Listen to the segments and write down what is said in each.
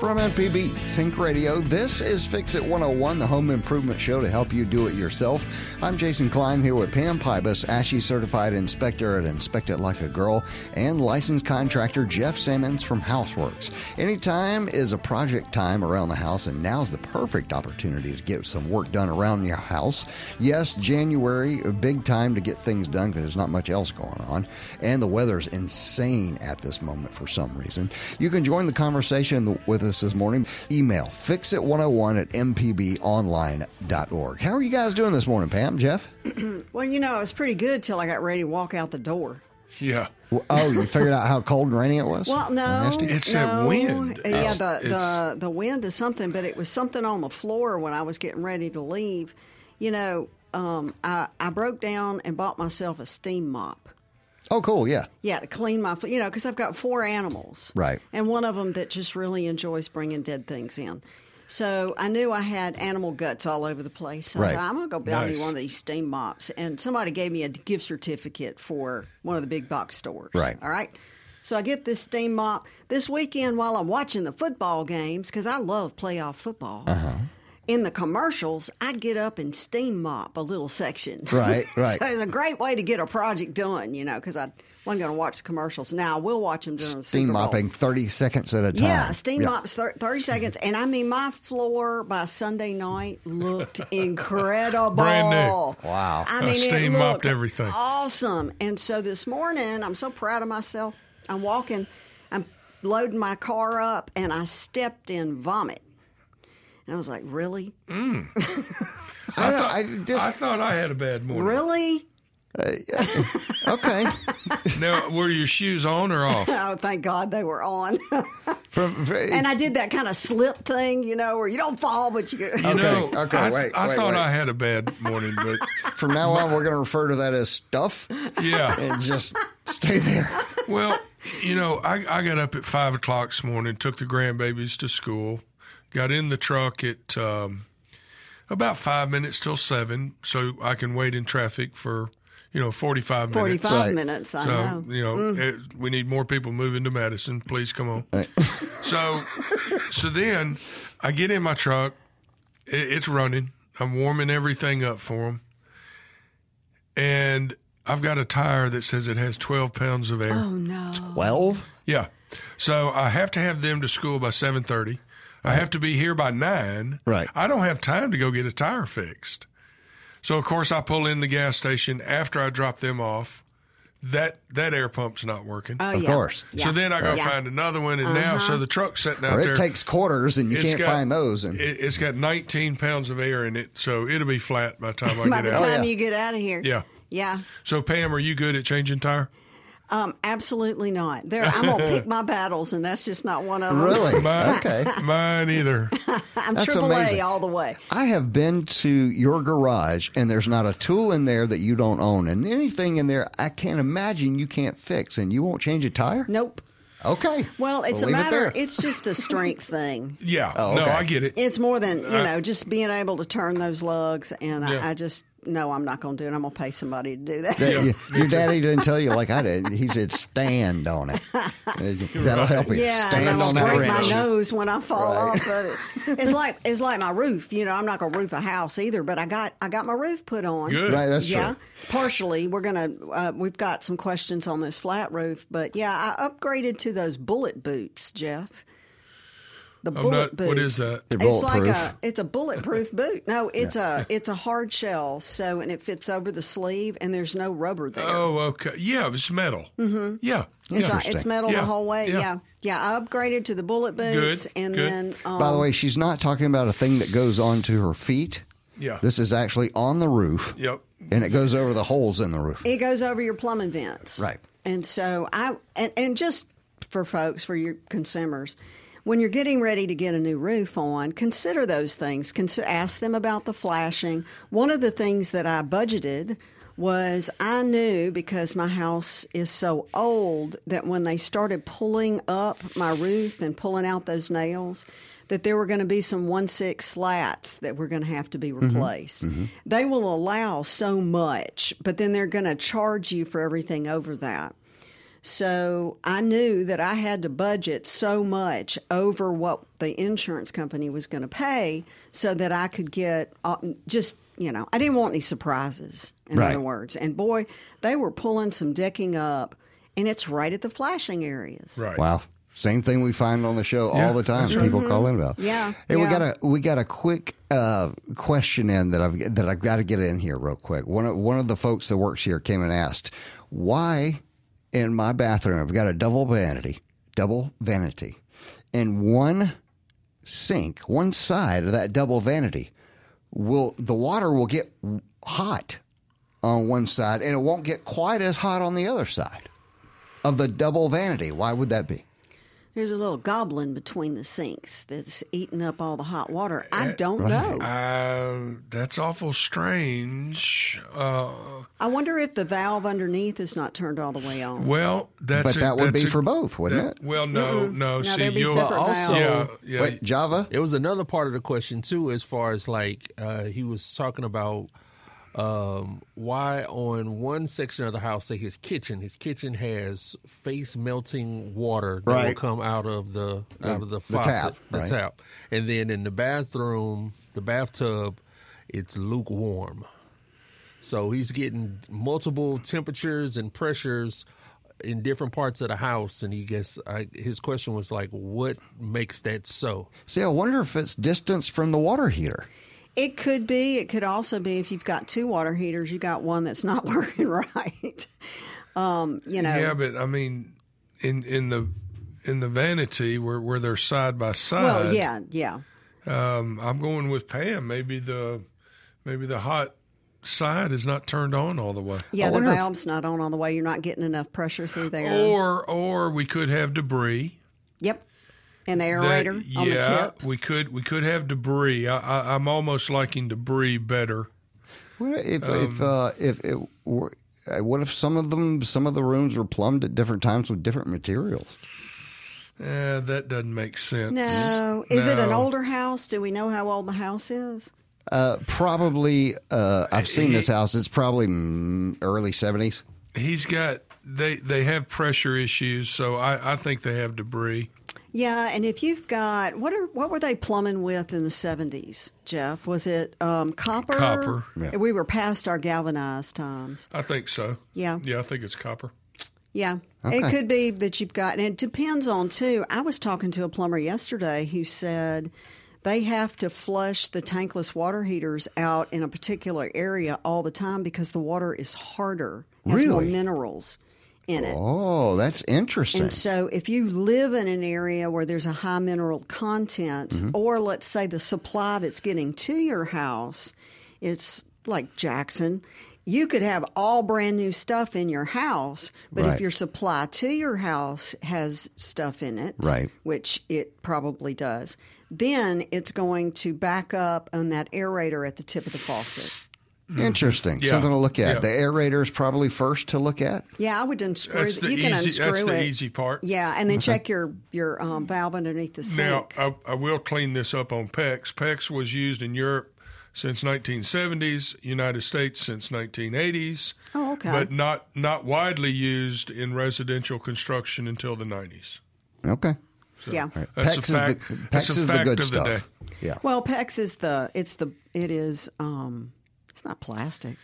From MPB Think Radio, this is Fix It 101, the home improvement show to help you do it yourself. I'm Jason Klein here with Pam Pybus, ASHI certified inspector at Inspect It Like a Girl, and licensed contractor Jeff Simmons from Houseworks. Anytime is a project time around the house, and now's the perfect opportunity to get some work done around your house. Yes, January, a big time to get things done because there's not much else going on, and the weather's insane at this moment for some reason. You can join the conversation with us this morning. Email fixit101 at mpbonline.org. How are you guys doing this morning, Pam, Jeff? Well, you know, it was pretty good till I got ready to walk out the door. Yeah. Well, oh, you figured out how cold and rainy it was? Well, no, Nasty? It's no. that wind. Yeah, the, the the wind is something, but it was something on the floor when I was getting ready to leave. You know, um, I I broke down and bought myself a steam mop. Oh, cool, yeah. Yeah, to clean my, you know, because I've got four animals, Right. and one of them that just really enjoys bringing dead things in. So I knew I had animal guts all over the place. So I Right. thought, I'm going to go buy me one of these steam mops. And somebody gave me a gift certificate for one of the big box stores. Right. All right. So I get this steam mop this weekend while I'm watching the football games because I love playoff football. Uh-huh. In the commercials, I'd get up and steam mop a little section. Right, right. so it's a great way to get a project done, you know, because I wasn't going to watch the commercials. Now I will watch them during the Steam mopping 30 seconds at a time. Yeah, steam Yeah. mops thir- 30 seconds. And I mean, my floor by Sunday night looked incredible. Brand new. Wow. I I mean, steam it mopped looked everything. Awesome. And so this morning, I'm so proud of myself. I'm walking, I'm loading my car up, and I stepped in vomit. And I was like, really? Mm. I, thought, I just, I thought I had a bad morning. Really? Uh, okay. Now, were your shoes on or off? Oh, thank God they were on. From, and I did that kind of slip thing, you know, where you don't fall, but you go. You know, okay, I, wait, I wait, thought wait. I had a bad morning, but from now on, we're going to refer to that as stuff yeah. and just stay there. Well, you know, I, I got up at five o'clock this morning, took the grandbabies to school, got in the truck at um, about five minutes till seven, so I can wait in traffic for you know forty five minutes. 45 Right. minutes, I So know. you know, eh, we need more people moving to Madison. Please come on. So, so then I get in my truck. It, it's running. I'm warming everything up for them, and I've got a tire that says it has 12 pounds of air. Oh, no. 12? Yeah. So I have to have them to school by 7:30. I have to be here by 9. Right. I don't have time to go get a tire fixed. So of course I pull in the gas station after I drop them off. That that air pump's not working. Oh, Of yeah. course. Yeah. So then I go Yeah. Uh-huh. find another one, and now so the truck's sitting out Or there. it takes quarters and you can't got- find those. And it, it's got 19 pounds of air in it, so it'll be flat by the time I By get the out. time yeah. you get out of here. Yeah. Yeah. So Pam, are you good at changing tire? Um, absolutely not. There, I'm gonna pick my battles, and that's just not one of them. really? Mine, okay. mine either. I'm That's triple amazing. A all the way. I have been to your garage and there's not a tool in there that you don't own. And anything in there, I can't imagine you can't fix. And you won't change a tire? Nope. Okay. Well, it's We'll a leave it matter. there. it's just a strength thing. Yeah. Oh, No. I get it. It's more than you know, just being able to turn those lugs. And Yeah. I, I just no, I'm not going to do it. I'm going to pay somebody to do that. That- you- your daddy didn't tell you like I did. He said stand on it. That'll help you. Yeah, stand I'm on gonna that break my nose when I fall Right. off. But it, it's like it's like my roof. You know, I'm not going to roof a house either. But I got I got my roof put on. Good. Right, that's yeah, true. partially. We're gonna. Uh, we've got some questions on this flat roof, but yeah, I upgraded to those bullet boots, Jeff. The I'm bullet not. boot. What is that? They're It's like a it's a bulletproof boot. No, it's a it's a hard shell. So and it fits over the sleeve, and there's no rubber there. Oh, okay. Yeah, it's metal. Mm-hmm. Yeah. It's, a, Interesting. it's metal Yeah, the whole way. yeah. Yeah. yeah, I upgraded to the bullet boots, Good, and good. then um, By the way, she's not talking about a thing that goes onto her feet. Yeah. This is actually on the roof. Yep. And it goes over the holes in the roof. it goes over your plumbing vents. Right. And so I and, and just for folks, for your consumers, when you're getting ready to get a new roof on, consider those things. Consider, ask them about the flashing. One of the things that I budgeted was I knew because my house is so old that when they started pulling up my roof and pulling out those nails, that there were going to be some one six slats that were going to have to be mm-hmm. replaced. Mm-hmm. They will allow so much, but then they're going to charge you for everything over that. So I knew that I had to budget so much over what the insurance company was going to pay so that I could get uh, just, you know, I didn't want any surprises, in Right. other words. And boy, they were pulling some decking up, and it's right at the flashing areas. Right. Wow. Same thing we find on the show Yeah, all the time. that's right. People call in about. Yeah, Hey, we got a we got a quick uh, question in that I've that I've got to get in here real quick. One of one of the folks that works here came and asked why in my bathroom I've got a double vanity, double vanity, and one sink, one side of that double vanity will the water will get hot on one side and it won't get quite as hot on the other side of the double vanity. Why would that be? There's a little goblin between the sinks that's eating up all the hot water. Eh, I don't know. Uh, that's awful strange. Uh, I wonder if the valve underneath is not turned all the way on. well, that's But a- that would that's be a- for both, wouldn't that- it? Well, no, no. No, see, there'd be you'll separate also- valves. yeah, yeah. Wait, Java? It was another part of the question too, as far as like uh, he was talking about um, why on one section of the house, say his kitchen, his kitchen has face melting water that will come out of the out of the the faucet, tap, the right. tap, and then in the bathroom, the bathtub, it's lukewarm. So he's getting multiple temperatures and pressures in different parts of the house, and he guess I, his question was like, "What makes that so?" See, I wonder if it's distance from the water heater. It could be. It could also be if you've got two water heaters, you got one that's not working right. Um, you know, Yeah, but I mean, in in the in the vanity where where they're side by side. well, yeah, yeah. Um, I'm going with Pam. Maybe the maybe the hot side is not turned on all the way. Yeah, the wonder if- not on all the way. You're not getting enough pressure through there. Or or we could have debris. yep. And the that- aerator yeah, on the tip. we could we could have debris. I, I, I'm almost liking debris better. What if Um, if uh, if it were, uh, what if some of them some of the rooms were plumbed at different times with different materials? Eh, that doesn't make sense. No. Is it an older house? Do we know how old the house is? Uh, probably. Uh, I've seen this house. It's probably mm, early seventies. He's got they they have pressure issues, so I, I think they have debris. Yeah, and if you've got what are what were they plumbing with in the seventies, Jeff? Was it um, copper? Copper. Yeah. We were past our galvanized times. I think so. Yeah. Yeah, I think it's copper. Yeah. Okay. It could be that you've got, and it depends on too. I was talking to a plumber yesterday who said they have to flush the tankless water heaters out in a particular area all the time because the water is harder, has more Really? minerals in it. Oh, that's interesting. And so, if you live in an area where there's a high mineral content, Mm-hmm. or let's say the supply that's getting to your house, it's like Jackson, you could have all brand new stuff in your house, but Right. if your supply to your house has stuff in it, Right. which it probably does, then it's going to back up on that aerator at the tip of the faucet. Interesting. Yeah. Something to look at. Yeah. The aerator is probably first to look at. Yeah, I would unscrew. That's the, the you can easy. unscrew That's the it. easy part. Yeah, and then check your your um, valve underneath the sink. Now, I, I will clean this up on PEX. PEX was used in Europe since 1970s, United States since 1980s, Oh, okay. but not not widely used in residential construction until the 90s. Okay. yeah. That's PEX a fact. the that's PEX is the good stuff. The. Yeah. Well, PEX is the it's the it is um it's not plastic.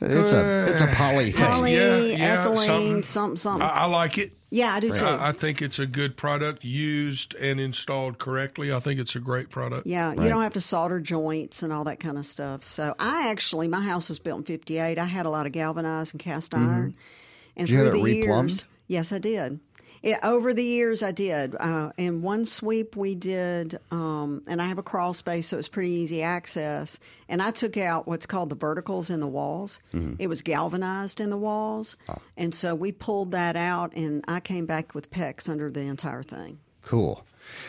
It's a it's a poly thing. Poly, Yeah, yeah, ethylene, something. something, something. I, I like it. yeah, I do too. I, I think it's a good product used and installed correctly. I think it's a great product. yeah, you don't have to solder joints and all that kind of stuff. So I actually, my house was built in '58. I had a lot of galvanized and cast iron, and Mm-hmm. Did you through have it the replumbed? years, yes, I did. It, over the years, I did. Uh, in one sweep, we did, um, and I have a crawl space, so it's pretty easy access. And I took out what's called the verticals in the walls. Mm-hmm. It was galvanized in the walls, Ah. and so we pulled that out, and I came back with PEX under the entire thing. Cool.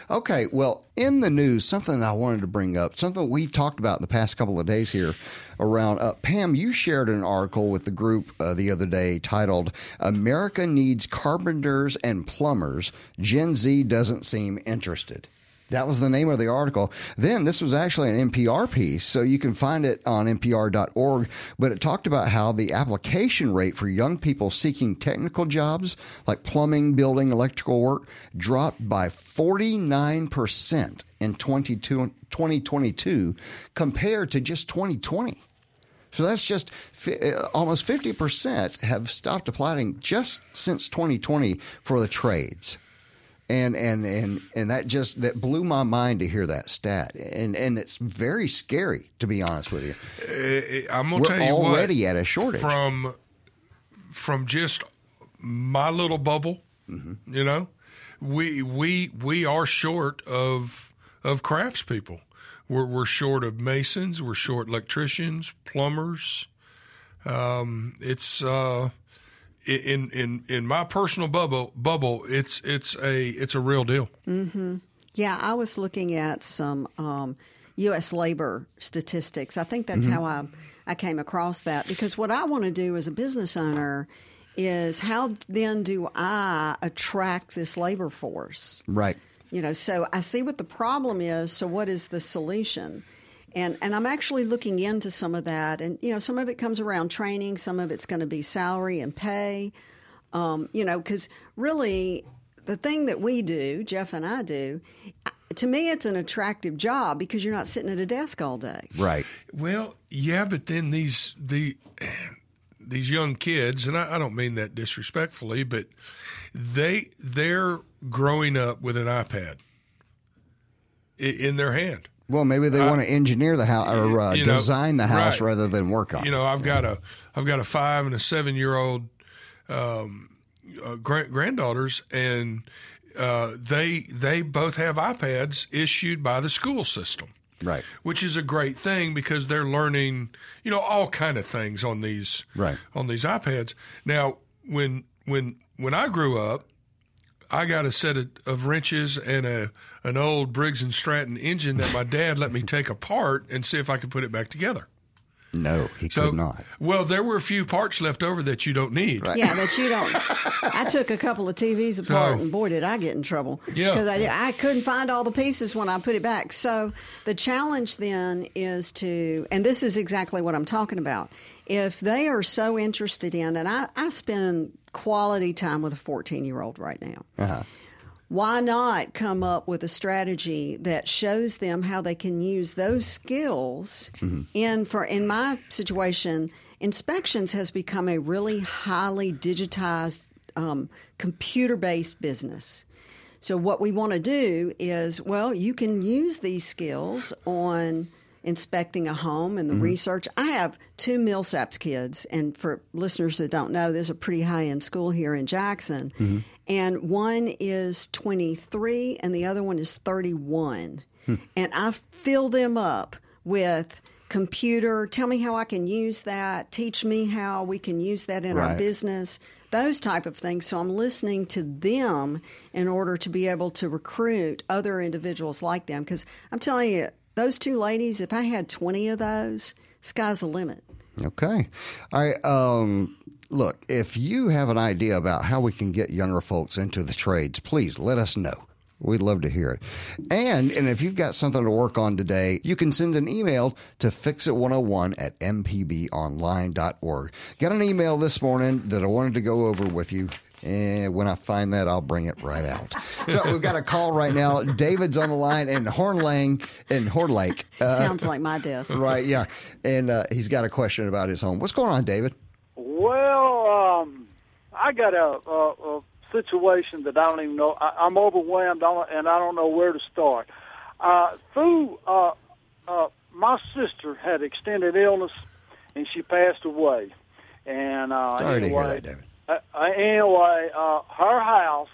Okay, well, in the news, something I wanted to bring up, something we've talked about in the past couple of days here around. Uh, Pam, you shared an article with the group uh, the other day titled America Needs Carpenters and Plumbers. Gen Z doesn't seem interested. That was the name of the article. Then this was actually an NPR piece, so you can find it on npr.org. But it talked about how the application rate for young people seeking technical jobs like plumbing, building, electrical work dropped by 49% in 2022 compared to just 2020. So that's just uh, almost 50% have stopped applying just since 2020 for the trades and and and and that just that blew my mind to hear that stat. And and it's very scary to be honest with you. Uh, i'm gonna We're tell you already what, at a shortage. from from just my little bubble mm-hmm. you know we we we are short of of craftspeople. We're, we're short of masons. We're short electricians plumbers. Um, it's uh in in in my personal bubble bubble it's it's a it's a real deal. Mm-hmm. Yeah, I was looking at some um, U.S. labor statistics. I think that's mm-hmm. how I I came across that because what I want to do as a business owner is how then do I attract this labor force? Right. You know, so I see what the problem is. So what is the solution? And and I'm actually looking into some of that. And you know, some of it comes around training, some of it's going to be salary and pay. Um, you know, because really, the thing that we do, Jeff and I do, to me, it's an attractive job because you're not sitting at a desk all day. Right. Well, yeah, but then these the these young kids, and I, I don't mean that disrespectfully, but they they're growing up with an iPad in their hand. Well, maybe they want to engineer the house or uh, know, design the house right. rather than work on. You know, I've got a I've got a five and a seven year old um, uh, grand- granddaughters, and uh, they they both have iPads issued by the school system. Right. Which is a great thing because they're learning, you know, all kind of things on these right. on these iPads. Now, when when when I grew up, I got a set of, of wrenches and a an old Briggs and Stratton engine that my dad let me take apart and see if I could put it back together. No, he so, could not. Well, there were a few parts left over that you don't need. Right. Yeah, that you don't. I took a couple of TVs apart, so, and boy, did I get in trouble. Yeah, because I, I couldn't find all the pieces when I put it back. So the challenge then is to, and this is exactly what I'm talking about. If they are so interested in, and I, I spend quality time with a 14 year old right now. Uh-huh why not come up with a strategy that shows them how they can use those skills mm-hmm. in for in my situation inspections has become a really highly digitized um, computer based business so what we want to do is well you can use these skills on inspecting a home and the mm-hmm. research. I have two Millsaps kids, and for listeners that don't know, there's a pretty high end school here in Jackson. Mm-hmm and one is 23 and the other one is 31. Hmm. And I fill them up with computer, tell me how I can use that, teach me how we can use that in right. our business, those type of things. So I'm listening to them in order to be able to recruit other individuals like them because I'm telling you those two ladies if I had 20 of those, sky's the limit. Okay. All right. Um, look, if you have an idea about how we can get younger folks into the trades, please let us know. We'd love to hear it. And and if you've got something to work on today, you can send an email to fixit101 at mpbonline.org. Got an email this morning that I wanted to go over with you. And when I find that, I'll bring it right out. So we've got a call right now. David's on the line in Hornlang in Horn Lake. Uh, Sounds like my desk. Right, yeah. And uh, he's got a question about his home. What's going on, David? Well, um, I got a, a, a situation that I don't even know. I, I'm overwhelmed, and I don't know where to start. Uh, through uh, uh, my sister had extended illness, and she passed away. And uh, sorry anyway, to hear that, David. Uh, uh, anyway, uh, her house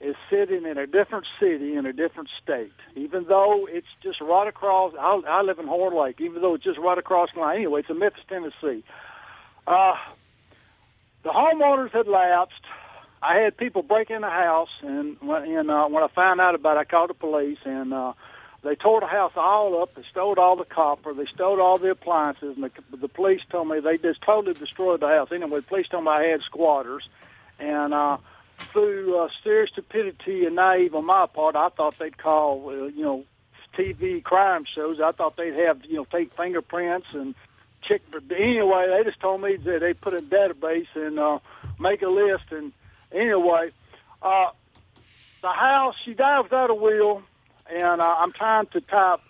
is sitting in a different city in a different state, even though it's just right across. I, I live in Horn Lake, even though it's just right across the line. Anyway, it's in Memphis, Tennessee. Uh, the homeowners had lapsed. I had people break in the house, and when and uh, when I found out about it, I called the police, and uh, they tore the house all up. They stole all the copper. They stole all the appliances, and the, the police told me they just totally destroyed the house. Anyway, the police told me I had squatters, and uh, through uh, sheer stupidity and naive on my part, I thought they'd call, uh, you know, TV crime shows. I thought they'd have, you know, take fingerprints and check. But anyway, they just told me that they put a database and uh, make a list. And anyway, uh, the house, she died without a will, and uh, I'm trying to type.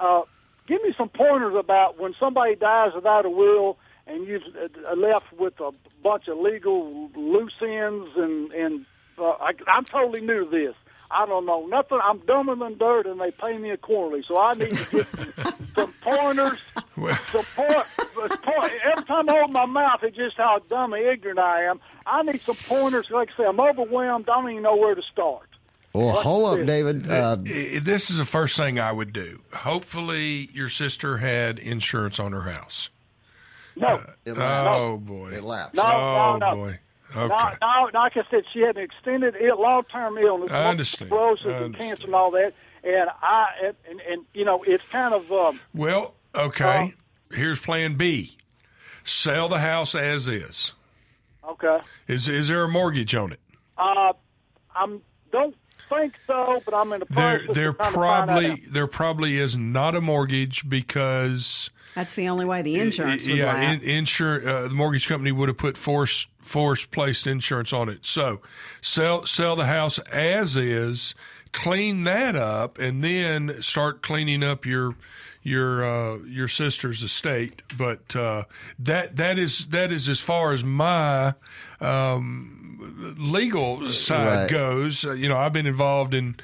Uh, give me some pointers about when somebody dies without a will and you've uh, left with a bunch of legal loose ends and and uh, I, I'm totally new to this. I don't know nothing. I'm dumber than dirt, and they pay me accordingly. So I need to get some, some pointers. Some point, point. Every time I open my mouth, it's just how dumb and ignorant I am. I need some pointers. Like I say, I'm overwhelmed. I don't even know where to start. Well, What's hold up. David. Uh, This is the first thing I would do. Hopefully, your sister had insurance on her house. No, it. Oh boy. It lapsed. No. Oh no. boy. Okay. no. Like I said, she had an extended long-term illness, I understand. sclerosis I and cancer and all that. And I and, and, and you know, it's kind of um, Well, okay. Here's Plan B: sell the house as is. okay. Is is there a mortgage on it? Uh, I'm don't think so, but I'm in the There, process. there of trying to find probably there probably is not a mortgage because That's the only way the insurance would yeah, lapse. in, insur- uh, the mortgage company would have put force force placed insurance on it. So sell sell the house as is, clean that up, and then start cleaning up your your uh, your sister's estate. But uh, that that is that is as far as my um, legal side Right. goes. Uh, you know, I've been involved in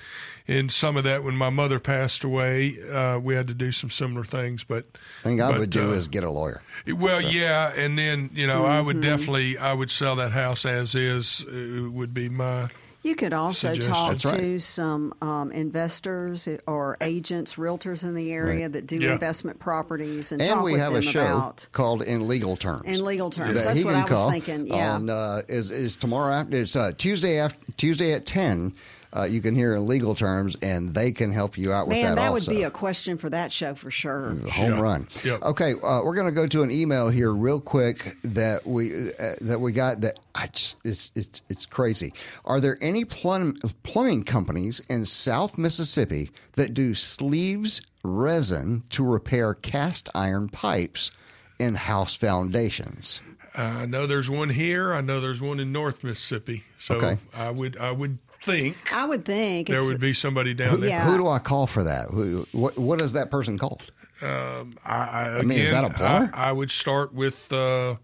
in some of that when my mother passed away. Uh, we had to do some similar things, but thing I but, would do uh, is get a lawyer. well, yeah, and then you know I Mm-hmm. would definitely I would sell that house as is. Uh, would be my You could also Suggestion. talk right. to some um, investors or agents, realtors in the area that do Yeah. investment properties, and, And talk we with have them a show called In Legal Terms. in legal terms. that That's he what can I was call thinking. Yeah, On, uh, is is tomorrow after it's uh, Tuesday after Tuesday at ten. Uh, you can hear in legal terms, and they can help you out with man, that. that also. would be a question for that show for sure. home Yeah. run. Yep. Okay, uh, we're going to go to an email here real quick that we uh, that we got that I just it's it's it's crazy. Are there any plum, plumbing companies in South Mississippi that do sleeves resin to repair cast iron pipes in house foundations? I know there's one here. I know there's one in North Mississippi. So Okay. I would I would think I would think there would be somebody down there. Yeah. Who do I call for that? Who, what what is that person called? I, I, mean, is that a plumber? I, I would start with uh,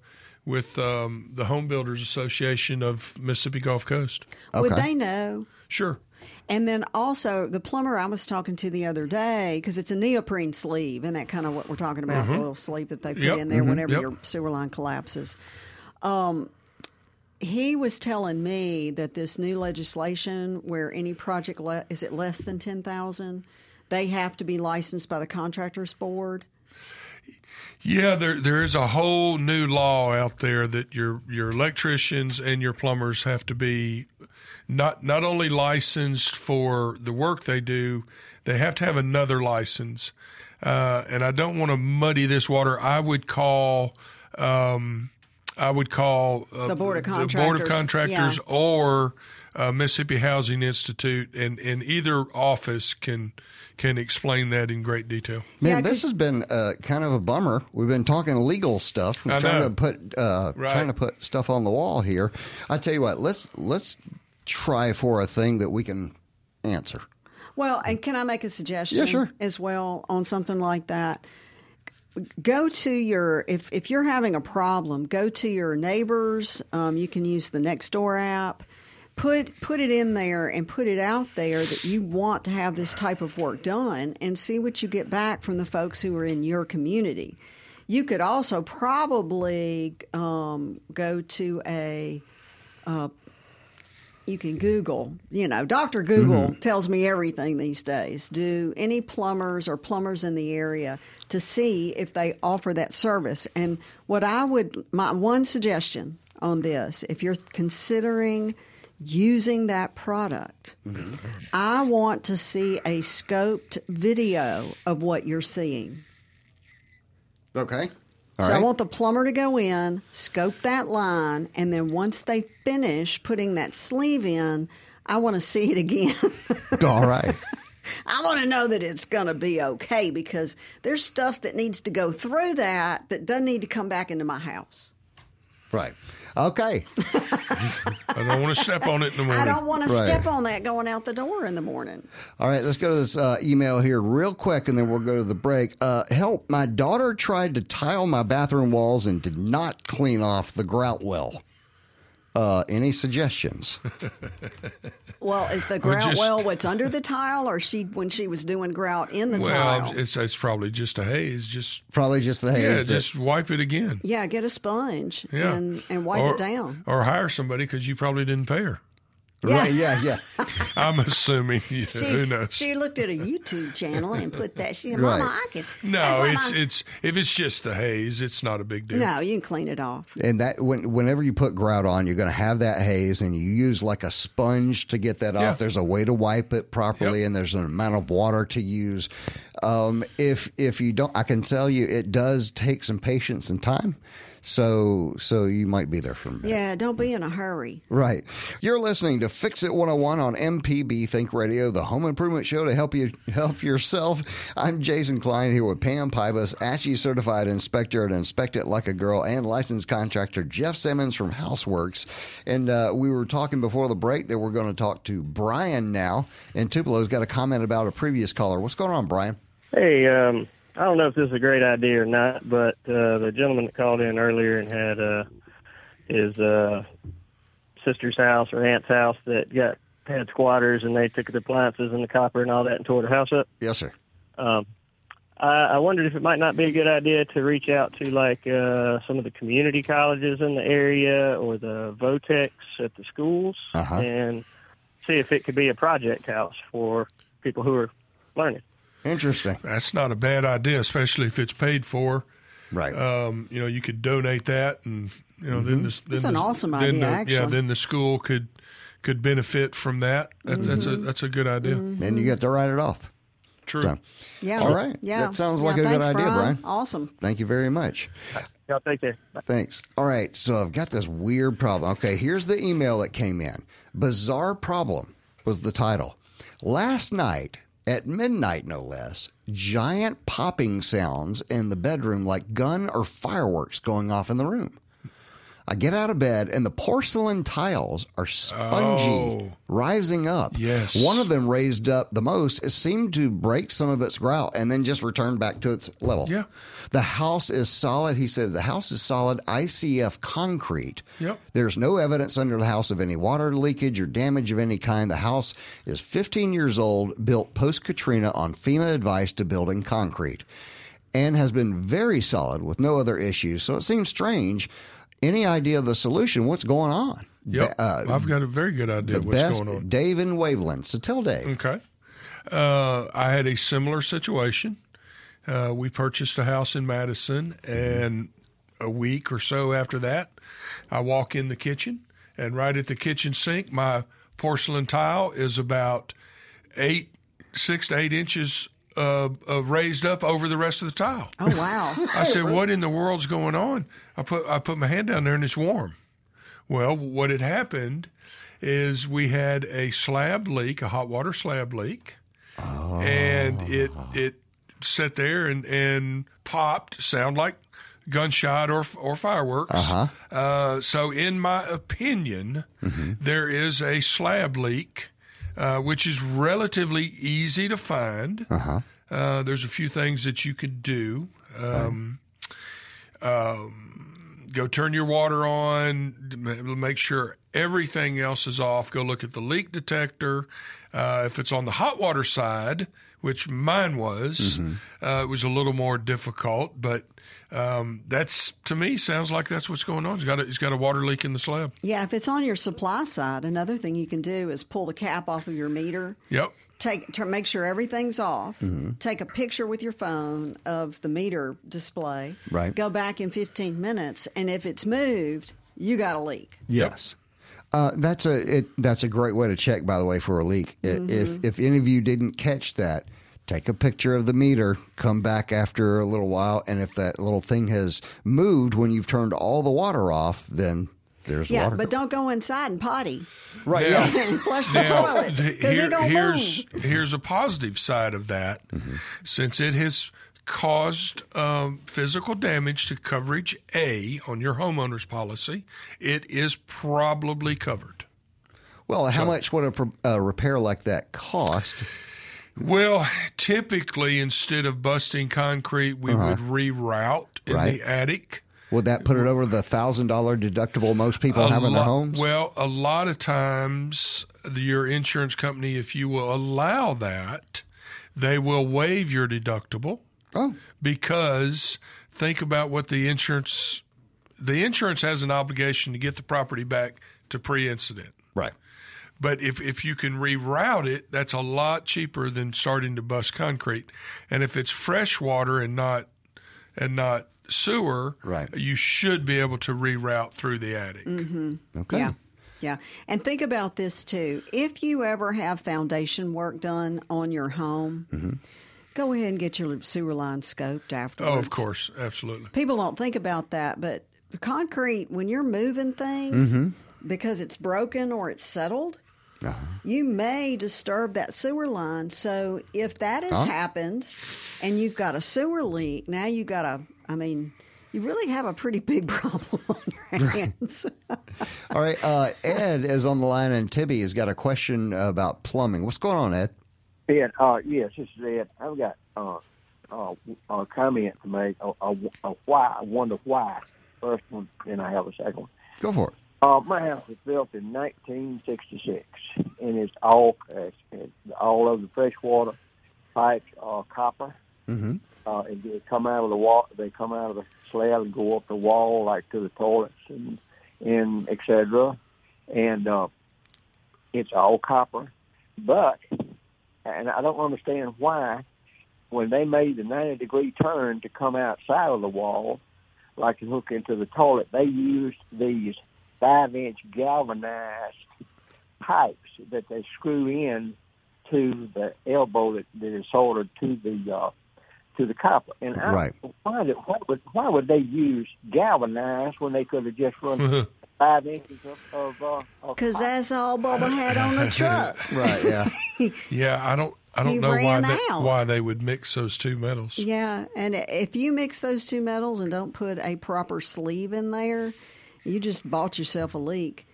with um, the Home Builders Association of Mississippi Gulf Coast. would they know? Sure. And then also the plumber I was talking to the other day because it's a neoprene sleeve, and that kind of what we're talking about, the little sleeve that they put Yep. in there whenever Yep. your sewer line collapses. Um, he was telling me that this new legislation, where any project le- is it less than ten thousand, they have to be licensed by the contractors board. Yeah, there there is a whole new law out there that your your electricians and your plumbers have to be not not only licensed for the work they do, they have to have another license. Uh, and I don't want to muddy this water. I would call um, I would call uh, The Board of the Board of Contractors, Contractors yeah. or uh, Mississippi Housing Institute, and, and either office can can explain that in great detail. Man, Yeah, this 'cause- has been uh, kind of a bummer. We've been talking legal stuff, We're I trying know. to put uh, Right. trying to put stuff on the wall here. I tell you what, let's let's try for a thing that we can answer. Well, and can I make a suggestion? Yeah, sure. As well on something like that. Go to your if if you're having a problem, go to your neighbors. Um, you can use the Nextdoor app. Put put it in there and put it out there that you want to have this type of work done, and see what you get back from the folks who are in your community. You could also probably um, go to a you can Google, you know, Dr. Google mm-hmm. tells me everything these days. Do any plumbers or plumbers in the area to see if they offer that service? And what I would, my one suggestion on this, if you're considering using that product. Mm-hmm. I want to see a scoped video of what you're seeing. Okay. All so I want the plumber to go in, scope that line, and then once they finish putting that sleeve in, I want to see it again. All right. I want to know that it's going to be okay because there's stuff that needs to go through that that doesn't need to come back into my house. Right. Okay. I don't want to step on it in the morning. I don't want to Right. step on that going out the door in the morning. All right, let's go to this uh, email here real quick and then we'll go to the break. Uh, help, my daughter tried to tile my bathroom walls and did not clean off the grout well. Uh, any suggestions? Well, is the grout just- well what's under the tile, or she when she was doing grout in the well, tile? it's it's probably just a haze. Just Probably just the haze. yeah, that- just wipe it again. Yeah, get a sponge Yeah, and and wipe or, it down. or hire somebody because you probably didn't pay her. Right, yeah, yeah. I'm assuming. Yeah, She, who knows? she looked at a YouTube channel and put that. She said, Right. "Mama, I can." no, it's my-" it's if it's just the haze, it's not a big deal. no. You can clean it off. And that when whenever you put grout on, you're going to have that haze, and you use like a sponge to get that Yeah. off. There's a way to wipe it properly, Yep. and there's an amount of water to use. Um, if if you don't, I can tell you, it does take some patience and time. So so you might be there for a minute. Yeah, don't be in a hurry. Right. You're listening to Fix It 101 on MPB Think Radio, the home improvement show to help you help yourself. I'm Jason Klein here with Pam Pybus, ASHI certified inspector at Inspect It Like a Girl, and licensed contractor Jeff Simmons from Houseworks. And uh, we were talking before the break that we're going to talk to Brian now. And Tupelo's got a comment about a previous caller. What's going on, Brian? Hey, um, I don't know if this is a great idea or not, but uh, the gentleman that called in earlier and had uh, his uh, sister's house or aunt's house that got had squatters and they took the appliances and the copper and all that and tore the house up. Yes, sir. Um, I, I wondered if it might not be a good idea to reach out to like uh, some of the community colleges in the area or the vo-techs at the schools Uh-huh. and see if it could be a project house for people who are learning. Interesting. That's not a bad idea, especially if it's paid for. Right. Um, you know, you could donate that, and you know, then mm-hmm. this. Then that's an the- awesome then idea, the- Yeah, then the school could could benefit from that. that That's a mm-hmm. that's a good idea. Mm-hmm. and you get to write it off. True. So, Yeah. All right. Yeah. That sounds Yeah, like a good idea, Brian. Awesome. thank you very much. Y'all take care. Thanks. All right, so I've got this weird problem. Okay, here's the email that came in. Bizarre problem was the title. Last night, at midnight no less, giant popping sounds in the bedroom like gun or fireworks going off in the room. I get out of bed and the porcelain tiles are spongy, Oh. rising up. Yes. One of them raised up the most. It seemed to break some of its grout and then just return back to its level. Yeah. The house is solid. He said the house is solid ICF concrete. Yep. There's no evidence under the house of any water leakage or damage of any kind. The house is 15 years old, built post Katrina on FEMA advice to building concrete, and has been very solid with no other issues. So it seems strange. Any idea of the solution? What's going on? Yep. Ba- uh, I've got a very good idea the what's best, going on. Dave in Waveland. So tell Dave. Okay. Uh, I had a similar situation. Uh, we purchased a house in Madison, and a week or so after that, I walk in the kitchen, and right at the kitchen sink, my porcelain tile is about eight, six to eight inches uh, uh, raised up over the rest of the tile. Oh wow. I said, "What in the world's going on?" I put I put my hand down there and it's warm. Well, what had happened is we had a slab leak, a hot water slab leak, and it it sat there and and popped, sound like gunshot or or fireworks. Uh-huh. so, in my opinion, there is a slab leak, uh, which is relatively easy to find. Uh, there's a few things that you could do. Um, um, go turn your water on, make sure everything else is off. Go look at the leak detector. Uh, if it's on the hot water side, which mine was, uh, it was a little more difficult, but um, that's to me sounds like that's what's going on. He's got a, he's got a water leak in the slab. Yeah, if it's on your supply side, another thing you can do is pull the cap off of your meter. Yep. Take to make sure everything's off. Mm-hmm. Take a picture with your phone of the meter display. Right. Go back in 15 minutes, and if it's moved, you got a leak. Yes. Uh, that's a it, that's a great way to check, by the way, for a leak. Mm-hmm. If if any of you didn't catch that, take a picture of the meter. Come back after a little while, and if that little thing has moved when you've turned all the water off, then there's Yeah, water. but don't go inside and potty right. Now- Yeah. and flush the Now, toilet the- here- here's move. here's a positive side of that, since it has caused um, physical damage to coverage A on your homeowner's policy, it is probably covered. Well, how much would a, a repair like that cost? Well, typically instead of busting concrete, we would reroute in Uh-huh. Right. the attic. Would that put it over the thousand dollar deductible most people have in their homes? Well, a lot of times, the, your insurance company, if you will allow that, they will waive your deductible oh, because think about what the insurance the insurance has an obligation to get the property back to pre-incident. Right. But if, if you can reroute it, that's a lot cheaper than starting to bust concrete. And if it's fresh water and not and not sewer, Right. you should be able to reroute through the attic. Okay. Yeah. Yeah. And think about this too. If you ever have foundation work done on your home, Mm-hmm. go ahead and get your sewer line scoped afterwards. Oh, of course, absolutely. People don't think about that, but concrete, when you're moving things Mm-hmm. because it's broken or it's settled, Uh-huh. you may disturb that sewer line. So if that has happened and you've got a sewer leak, now you've got a, I mean, you really have a pretty big problem on your hands. All right. Uh, Ed is on the line, and Tibbee has got a question about plumbing. What's going on, Ed? Ed, uh, yes, this is Ed. I've got uh, uh, a comment to make. A, a, a why? I wonder why. First one, then I have a second one. Go for it. Uh, my house was built in 1966, and it's all it's, all of the freshwater pipes are copper. Mm-hmm. Uh, and they come out of the wall. They come out of the slab and go up the wall, like to the toilets and and etc. And uh, it's all copper, but and I don't understand why when they made the 90 degree turn to come outside of the wall, like to hook into the toilet, they used these five inch galvanized pipes that they screw in to the elbow that, that is soldered to the uh, to the copper. And I, Right. why, did, why would why would they use galvanized when they could have just run five inches of, of, uh, Because pipe? that's all Bubba had on the truck. Right. Yeah. Yeah, I don't I don't He know why they, why they would mix those two metals. Yeah, and if you mix those two metals and don't put a proper sleeve in there, you just bought yourself a leak.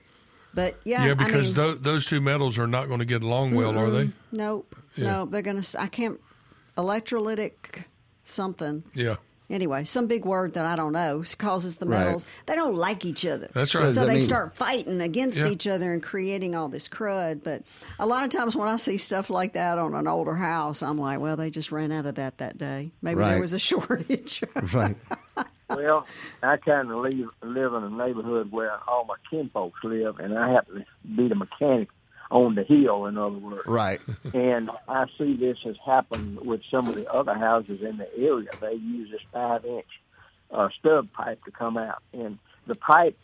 But yeah, Yeah, I because mean, tho- those two metals are not going to get along well, are they? nope, Yeah. no, they're gonna. s- I can't electrolytic something. Yeah. Anyway, some big word that I don't know causes the Right. metals. They don't like each other. That's right. So I they mean- start fighting against Yeah. each other and creating all this crud. But a lot of times when I see stuff like that on an older house, I'm like, well, they just ran out of that that day. Maybe Right. there was a shortage. Right. Well, I kind of live, live in a neighborhood where all my kinfolks live, and I happen to be the mechanic on the hill, in other words. Right. And I see this has happened with some of the other houses in the area. They use this five inch uh, stub pipe to come out, and the pipe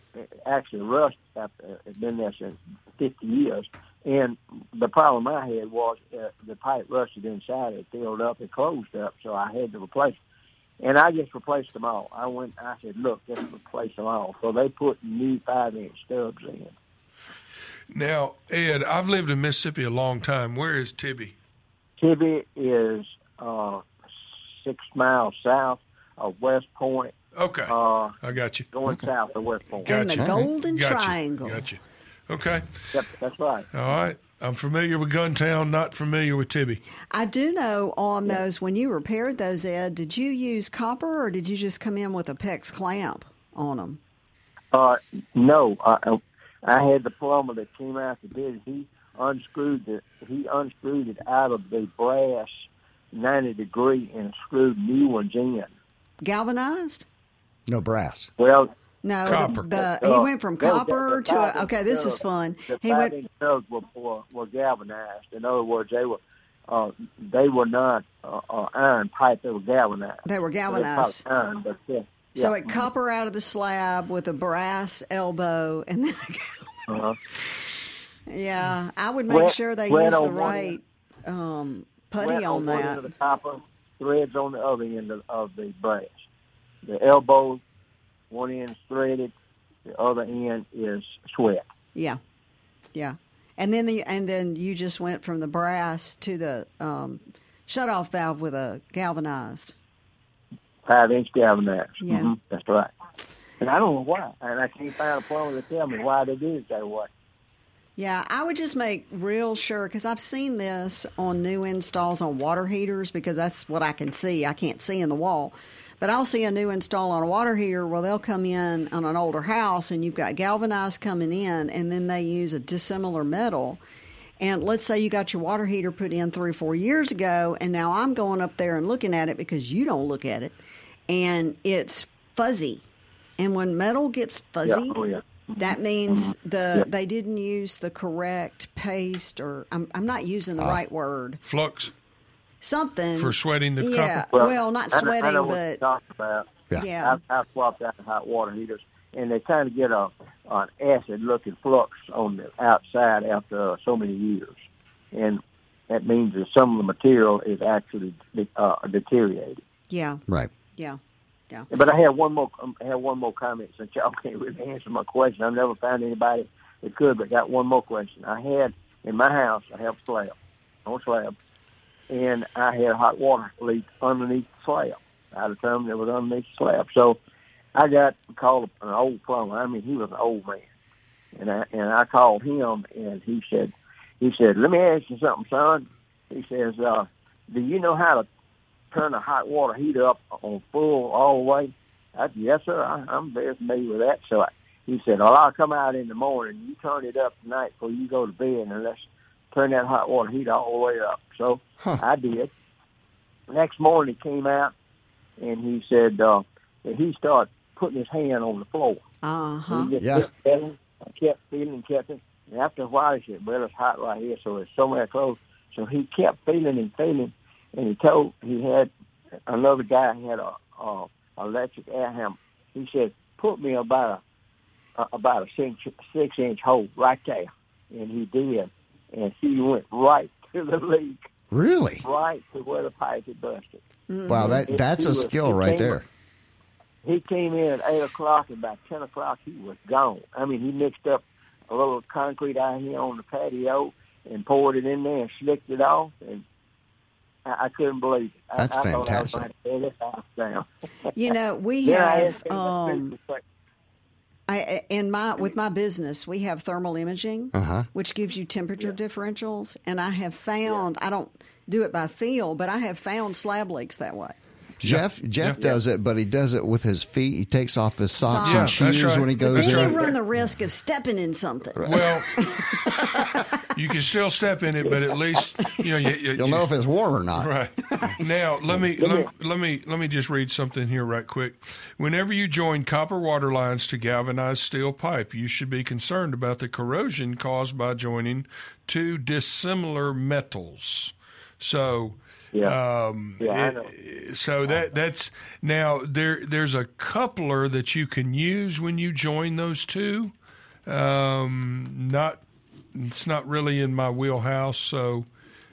actually rusted after it's been there since 50 years. And the problem I had was uh, the pipe rusted inside, it filled up, it closed up, so I had to replace it. And I just replaced them all. I went, I said, look, let's replace them all. So they put new five inch stubs in. Now, Ed, I've lived in Mississippi a long time. Where is Tibbee? Tibbee is uh, six miles south of West Point, Okay. uh, I got you. going south of West Point. In the Gotcha. Golden Got you. Triangle. Got you. Okay. Yep, that's right. All right. I'm familiar with Guntown, not familiar with Tibbee. I do know on those when you repaired those, Ed. Did you use copper or did you just come in with a PEX clamp on them? Uh, no, I, I had the plumber that came out to bid. He unscrewed it. He unscrewed it out of the brass ninety degree and screwed new ones in. Galvanized? No brass. Well, No, Copper. the, the he uh, went from no, copper the to a, okay. This is fun. The He five went inch stubs were, were were galvanized. In other words, they were uh, they were not uh, uh, iron pipe. They were galvanized. They were So they galvanized. probably Iron, but yeah. So yeah. it copper out of the slab with a brass elbow and then Uh-huh. Yeah, I would make sure they use the right um, putty on one that. end of the copper, threads on the other end of, of the brass. The elbow, one end is threaded, the other end is sweat. Yeah, yeah. And then the and then you just went from the brass to the um, shut off valve with a galvanized. Five inch galvanized. Yeah. Mhm, that's right. And I don't know why. And I can't find a plumber to tell me why they did it that way. Yeah, I would just make real sure because I've seen this on new installs on water heaters because that's what I can see. I can't see in the wall. But I'll see a new install on a water heater where they'll come in on an older house and you've got galvanized coming in and then they use a dissimilar metal. And let's say you got your water heater put in three or four years ago, and now I'm going up there and looking at it because you don't look at it, and it's fuzzy. And when metal gets fuzzy, Yeah. Oh, yeah. that means Mm-hmm. the they didn't use the correct paste, or I'm I'm not using the Ah. right word. Flux Something for sweating the yeah, copper. well, not I know- I know sweating, what you're but talking about. Yeah. yeah, I've, I've swapped out the hot water heaters, and they kind of get a an acid looking flux on the outside after so many years, and that means that some of the material is actually uh, deteriorated. yeah, Right. Yeah, yeah. But I have one more. um, I have one more comment since y'all can't really answer my question. I've never found anybody that could, but got one more question. I had in my house. I have a slab, on slab, and I had a hot water leak underneath the slab. I determined it was underneath the slab. So I got called an old plumber. I mean, he was an old man, and I and I called him, and he said, he said, "Let me ask you something, son." He says, uh, "Do you know how to turn a hot water heater up on full all the way?" I said, "Yes, sir. I, I'm very familiar with that." So I, he said, "Well, I'll come out in the morning. You turn it up tonight before you go to bed, and let's turn that hot water heater all the way up." So Huh. I did. Next morning, he came out, and he said uh, that he started putting his hand on the floor. Uh huh. He just Yeah. kept feeling, I kept feeling, kept it. And after a while, he said, "Well, it's hot right here, so it's somewhere close." So he kept feeling and feeling, and he told he had another guy had a, a electric air hammer. He said, "Put me about a, a about a six six inch hole right there," and he did, and he went right to the leak, Really? right to where the pipe had busted. Mm-hmm. Wow, that that's a was- skill right came- there. He came in at eight o'clock, and by ten o'clock he was gone. I mean, he mixed up a little concrete out here on the patio and poured it in there and slicked it off, and I, I couldn't believe it. That's I, I fantastic. going to this house down. You know, we Then I have asked um, I in my with my business we have thermal imaging, Uh-huh. which gives you temperature differentials, and I have found I don't do it by feel, but I have found slab leaks that way. Jeff Jeff Yeah. does it, but he does it with his feet. He takes off his socks Yeah, and that's shoes right. when he goes That's then in. you right. run the risk of stepping in something. Well, you can still step in it, but at least you know you, you, You'll know if it's warm or not. Right. Now, let me let, let me let me just read something here right quick. Whenever you join copper water lines to galvanized steel pipe, you should be concerned about the corrosion caused by joining two dissimilar metals. So, Yeah. um, Yeah, I it- know. so that that's now there. There's a coupler that you can use when you join those two. Um, not it's not really in my wheelhouse, so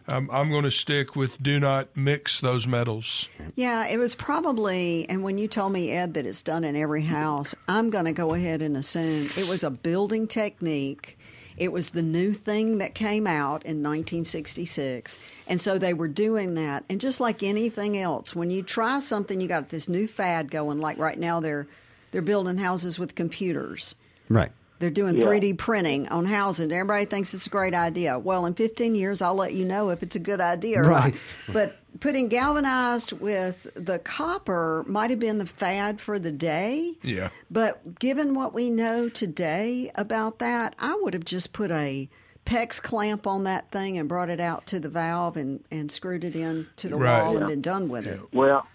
um, I'm, I'm going to stick with do not mix those metals. Yeah, it was probably, and when you told me, Ed, that it's done in every house, I'm going to go ahead and assume it was a building technique. It was the new thing that came out in 1966. And so they were doing that. And just like anything else, when you try something, you got this new fad going. Like right now, they're, they're building houses with computers. Right. They're doing Yeah. 3D printing on housing. Everybody thinks it's a great idea. Well, in 15 years, I'll let you know if it's a good idea or Right. not. But putting galvanized with the copper might have been the fad for the day. Yeah. But given what we know today about that, I would have just put a PEX clamp on that thing and brought it out to the valve and, and screwed it in to the Right. wall Yeah. and been done with it. Well,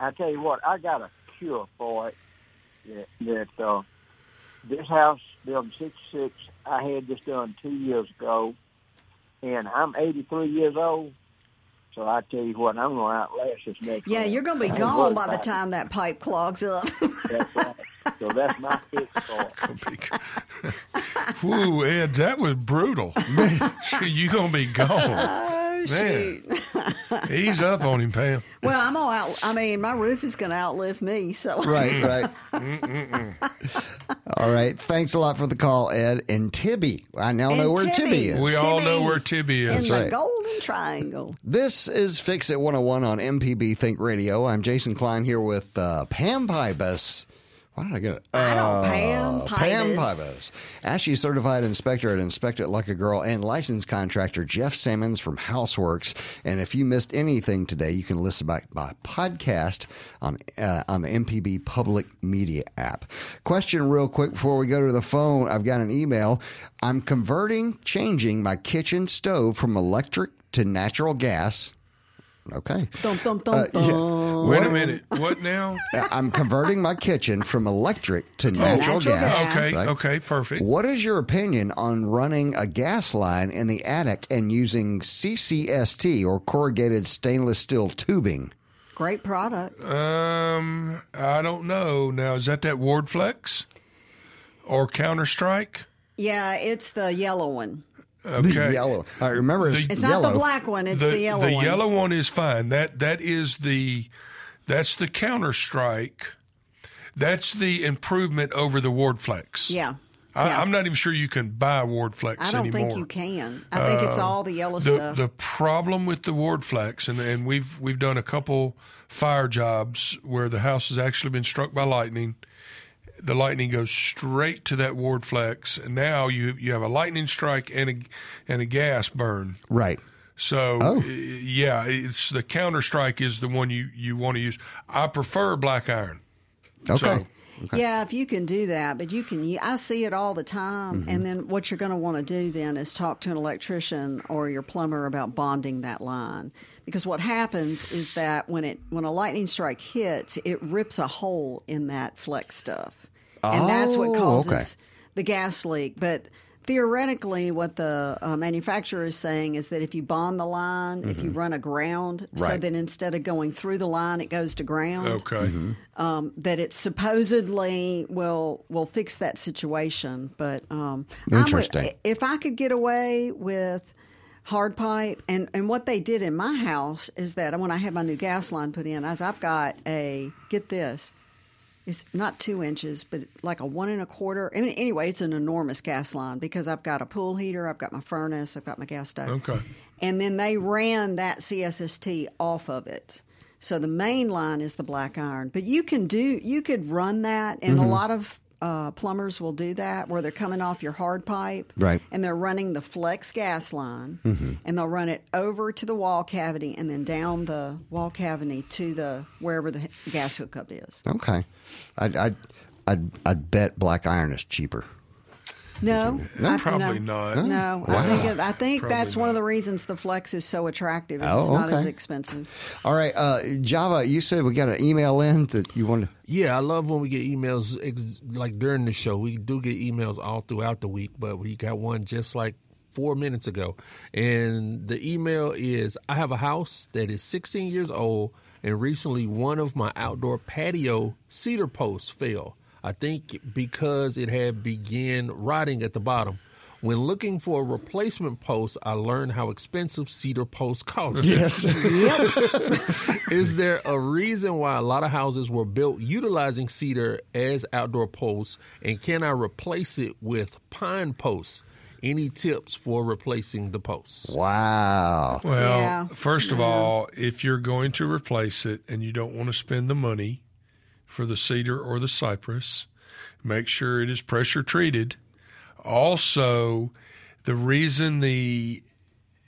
I tell you what, I got a cure for it. That, that uh, this house built in '66, I had this done two years ago, and I'm 83 years old. So I tell you what, I'm going to outlast this next. Yeah, one. you're going to be I ain't gone worried by the about it. time that pipe clogs up. That's right. So that's my fix for it. Ed, that was brutal. you gonna be gone. Man. shoot. Ease up on him, Pam. Well, I'm all out. I mean, my roof is going to outlive me. So Right, right. All right. Thanks a lot for the call, Ed. And Tibbee. I now know where Tibbee, Tibbee. is. We all know where Tibbee is. in is. the. Golden Triangle. This is Fix It 101 on MPB Think Radio. I'm Jason Klein here with uh, Pam Pybus. Why did I get it? I don't- Uh, Pam Pam Pybus. Pybus. ASHI certified inspector at Inspect It Like a Girl and licensed contractor Jeff Simmons from Houseworks. And if you missed anything today, you can listen back by podcast on uh, on the MPB Public Media app. Question real quick before we go to the phone. I've got an email. I'm converting, changing my kitchen stove from electric to natural gas. Okay. Dum, dum, dum, Uh, yeah. Dum. Wait What- a minute. What now? I'm converting my kitchen from electric to natural, natural gas. gas. Okay, Right? okay, perfect. What is your opinion on running a gas line in the attic and using CSST or corrugated stainless steel tubing? Great product. Um, I don't know. Now, is that that Ward Flex or Counter Strike? Yeah, it's the yellow one. Okay. The yellow. I remember it's, It's yellow. not the black one. It's the, yellow one. The yellow one is fine. That that is the that's the Counter Strike. That's the improvement over the Ward Flex. Yeah. I, yeah. I'm not even sure you can buy Ward Flex I don't anymore. think you can. I think it's all the yellow the stuff. the problem with the ward flex and and we've we've done a couple fire jobs where the house has actually been struck by lightning the lightning goes straight to that ward flex and now you you have a lightning strike and a and a gas burn Right. so Oh. yeah it's the counter strike is the one you you want to use i prefer black iron Okay. So- Yeah, if you can do that, but you can. I see it all the time, Mm-hmm. and then what you're going to want to do then is talk to an electrician or your plumber about bonding that line, because what happens is that when it when a lightning strike hits, it rips a hole in that flex stuff, and that's what Oh, causes okay. the gas leak. But theoretically, what the uh, manufacturer is saying is that if you bond the line, if you run a ground, so Mm-hmm. That instead of going through the line, it goes to ground okay um, that it supposedly will will fix that situation. But um, would- Interesting. if I could get away with hard pipe, and and what they did in my house is that when I had my new gas line put in, as I've got a get this. It's not two inches, but like a one and a quarter. I mean, anyway, it's an enormous gas line because I've got a pool heater, I've got my furnace, I've got my gas stove. Okay. And then they ran that CSST off of it. So the main line is the black iron. But you can do you could run that and Mm-hmm. a lot of uh, plumbers will do that where they're coming off your hard pipe Right. and they're running the flex gas line Mm-hmm. and they'll run it over to the wall cavity and then down the wall cavity to the wherever the gas hookup is. Okay. I'd, I'd, I'd, I'd bet black iron is cheaper. No, No, I- probably no. not. No, Wow. I think it, I think Probably that's one of the reasons the flex is so attractive. Is Oh, it's not as expensive. All right. Uh, Java, you said we got an email in that you wanted. To. Yeah, I love when we get emails ex- like during the show. We do get emails all throughout the week, but we got one just like four minutes ago. And the email is I have a house that is 16 years old, and recently one of my outdoor patio cedar posts fell. I think because it had began rotting at the bottom. When looking for a replacement post, I learned how expensive cedar posts cost. Yes. Is there a reason why a lot of houses were built utilizing cedar as outdoor posts, and can I replace it with pine posts? Any tips for replacing the posts? wow. Well, Yeah. first of all, if you're going to replace it and you don't want to spend the money for the cedar or the cypress, make sure it is pressure treated. Also, the reason the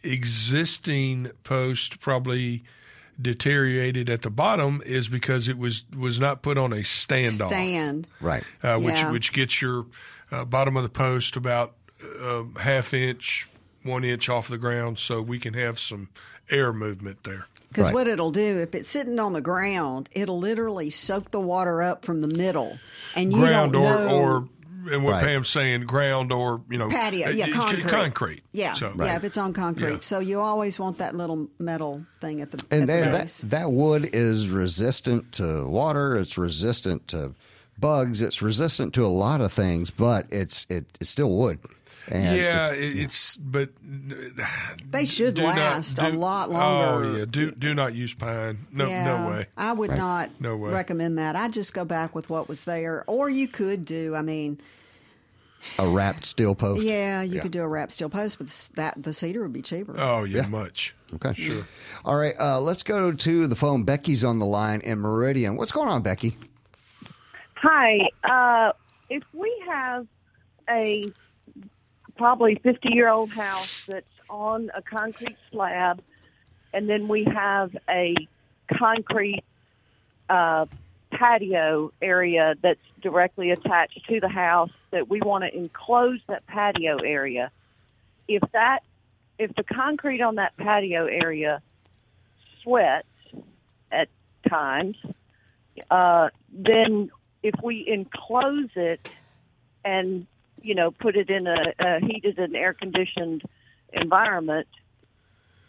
existing post probably deteriorated at the bottom is because it was was not put on a standoff Stand. Right. uh, which Yeah. which gets your uh, bottom of the post about uh, half inch, one inch off the ground, so we can have some air movement there. Because Right. what it'll do, if it's sitting on the ground, it'll literally soak the water up from the middle, and you ground don't or know. or and what Right. Pam's saying, ground or you know patio, yeah, concrete, concrete. yeah, So, yeah. If it's on concrete, Yeah. so you always want that little metal thing at the And at the then that, that wood is resistant to water. It's resistant to bugs. It's resistant to a lot of things, but it's it, it's still wood. And yeah, it's- it, it's but They should do not- last a lot longer. Oh yeah, do do not use pine. No, yeah, no way. I would not No way. recommend that. I'd just go back with what was there. Or you could do, I mean, a wrapped steel post. yeah, you Yeah. could do a wrapped steel post, but that the cedar would be cheaper. Oh yeah, much. Okay, sure. All right, uh, let's go to the phone. Becky's on the line in Meridian. What's going on, Becky? Hi. Uh, if we have a probably 50 year old house that's on a concrete slab, and then we have a concrete uh, patio area that's directly attached to the house that we want to enclose that patio area. If that, if the concrete on that patio area sweats at times, uh, then if we enclose it and you know put it in a, a heated and air conditioned environment,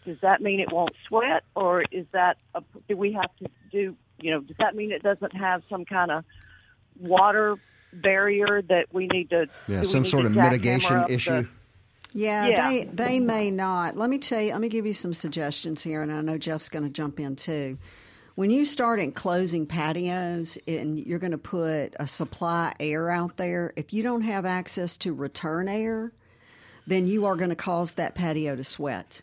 does that mean it won't sweat, or is that a, do we have to do you know does that mean it doesn't have some kind of water barrier that we need to Yeah, some sort of mitigation up the- issue. Yeah, Yeah. they they may not. Let me tell you. Let me give you some suggestions here, and I know Jeff's going to jump in too. When you start enclosing patios and you're going to put a supply air out there, if you don't have access to return air, then you are going to cause that patio to sweat.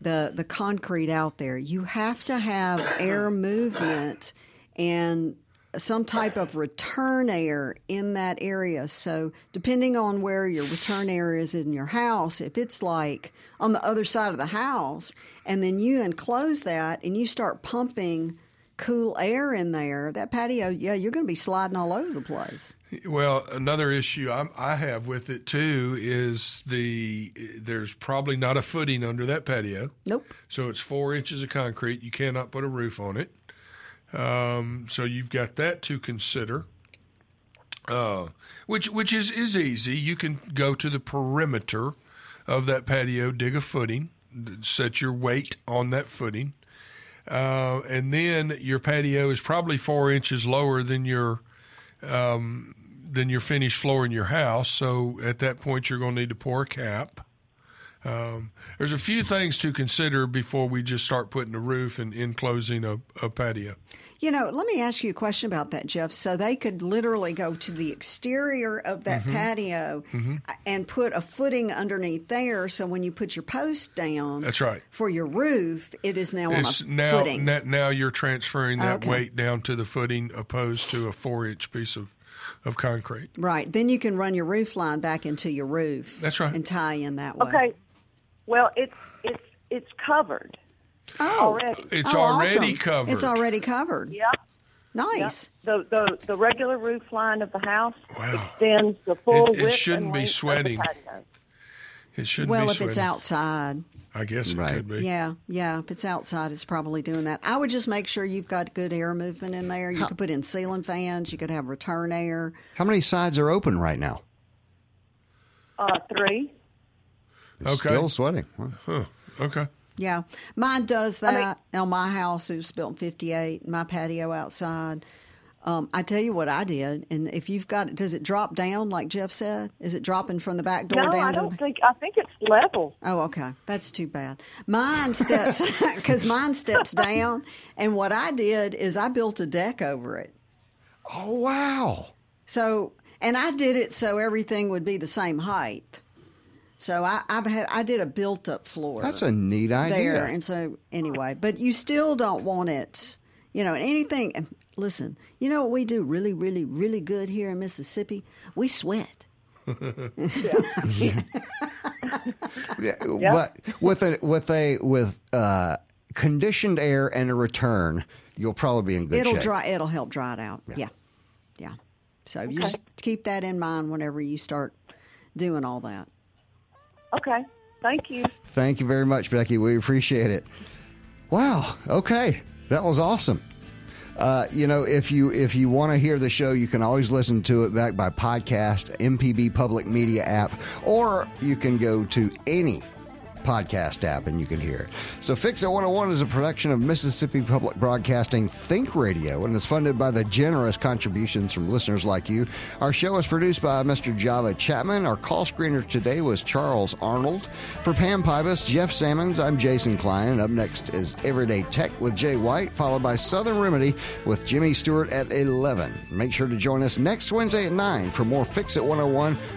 The the concrete out there, you have to have air movement and some type of return air in that area. So, depending on where your return air is in your house, if it's like on the other side of the house, and then you enclose that and you start pumping cool air in there, that patio, yeah, you're going to be sliding all over the place. Well, another issue I'm, I have with it too is the there's probably not a footing under that patio. Nope. So it's four inches of concrete. You cannot put a roof on it. Um, so you've got that to consider. Uh, which which is is easy. You can go to the perimeter of that patio, dig a footing, set your weight on that footing, uh, and then your patio is probably four inches lower than your um, than your finished floor in your house. So at that point, you're going to need to pour a cap. Um, there's a few things to consider before we just start putting a roof and enclosing a, a patio. You know, let me ask you a question about that, Jeff. So they could literally go to the exterior of that Mm-hmm. patio and put a footing underneath there. So when you put your post down, That's right. for your roof, it is now It's on a now footing. na- now you're transferring that Okay. weight down to the footing opposed to a four inch piece of, of concrete. right. Then you can run your roof line back into your roof. That's right. And tie in that way. Okay. Well, it's it's it's covered Oh, already. It's Oh, already awesome. covered. It's already covered. Yeah. Nice. The, the the regular roof line of the house Wow. extends the full It- it width shouldn't and be length of the sweating. It shouldn't be sweating. Well, be if it's outside. I guess it Right. could be. Yeah, yeah. If it's outside, it's probably doing that. I would just make sure you've got good air movement in there. You could put in ceiling fans. You could have return air. How many sides are open right now? Uh, three. It's Okay. Still sweating. Huh. Huh. Okay. Yeah, mine does I that. on my house, it was built in '58. My patio outside. Um, I tell you what I did, and if you've got, does it drop down like Jeff said? Is it dropping from the back door No, down No, I to don't the? think. I think it's level. Oh, okay. That's too bad. Mine steps because mine steps down, and what I did is I built a deck over it. Oh wow! So, and I did it so everything would be the same height. So I, I've had I did a built up floor. That's a neat idea. there, and so anyway, but you still don't want it. You know, anything. Listen, you know what we do really, really, really good here in Mississippi? We sweat. Yeah, But with a with a with uh, conditioned air and a return, you'll probably be in good it'll shape. dry. It'll help dry it out. Yeah, yeah. So you just keep that in mind whenever you start doing all that. Okay. Thank you. Thank you very much, Becky. We appreciate it. Wow. Okay, that was awesome. Uh, you know, if you if you want to hear the show, you can always listen to it back by podcast, MPB Public Media app, or you can go to any podcast app and you can hear. So Fix It 101 is a production of Mississippi Public Broadcasting Think Radio and is funded by the generous contributions from listeners like you. Our show is produced by Mr. Java Chapman. Our call screener today was Charles Arnold. For Pam Pybus, Jeff Sammons, I'm Jason Klein. And up next is Everyday Tech with Jay White, followed by Southern Remedy with Jimmy Stewart at 11. Make sure to join us next Wednesday at 9 for more Fix It 101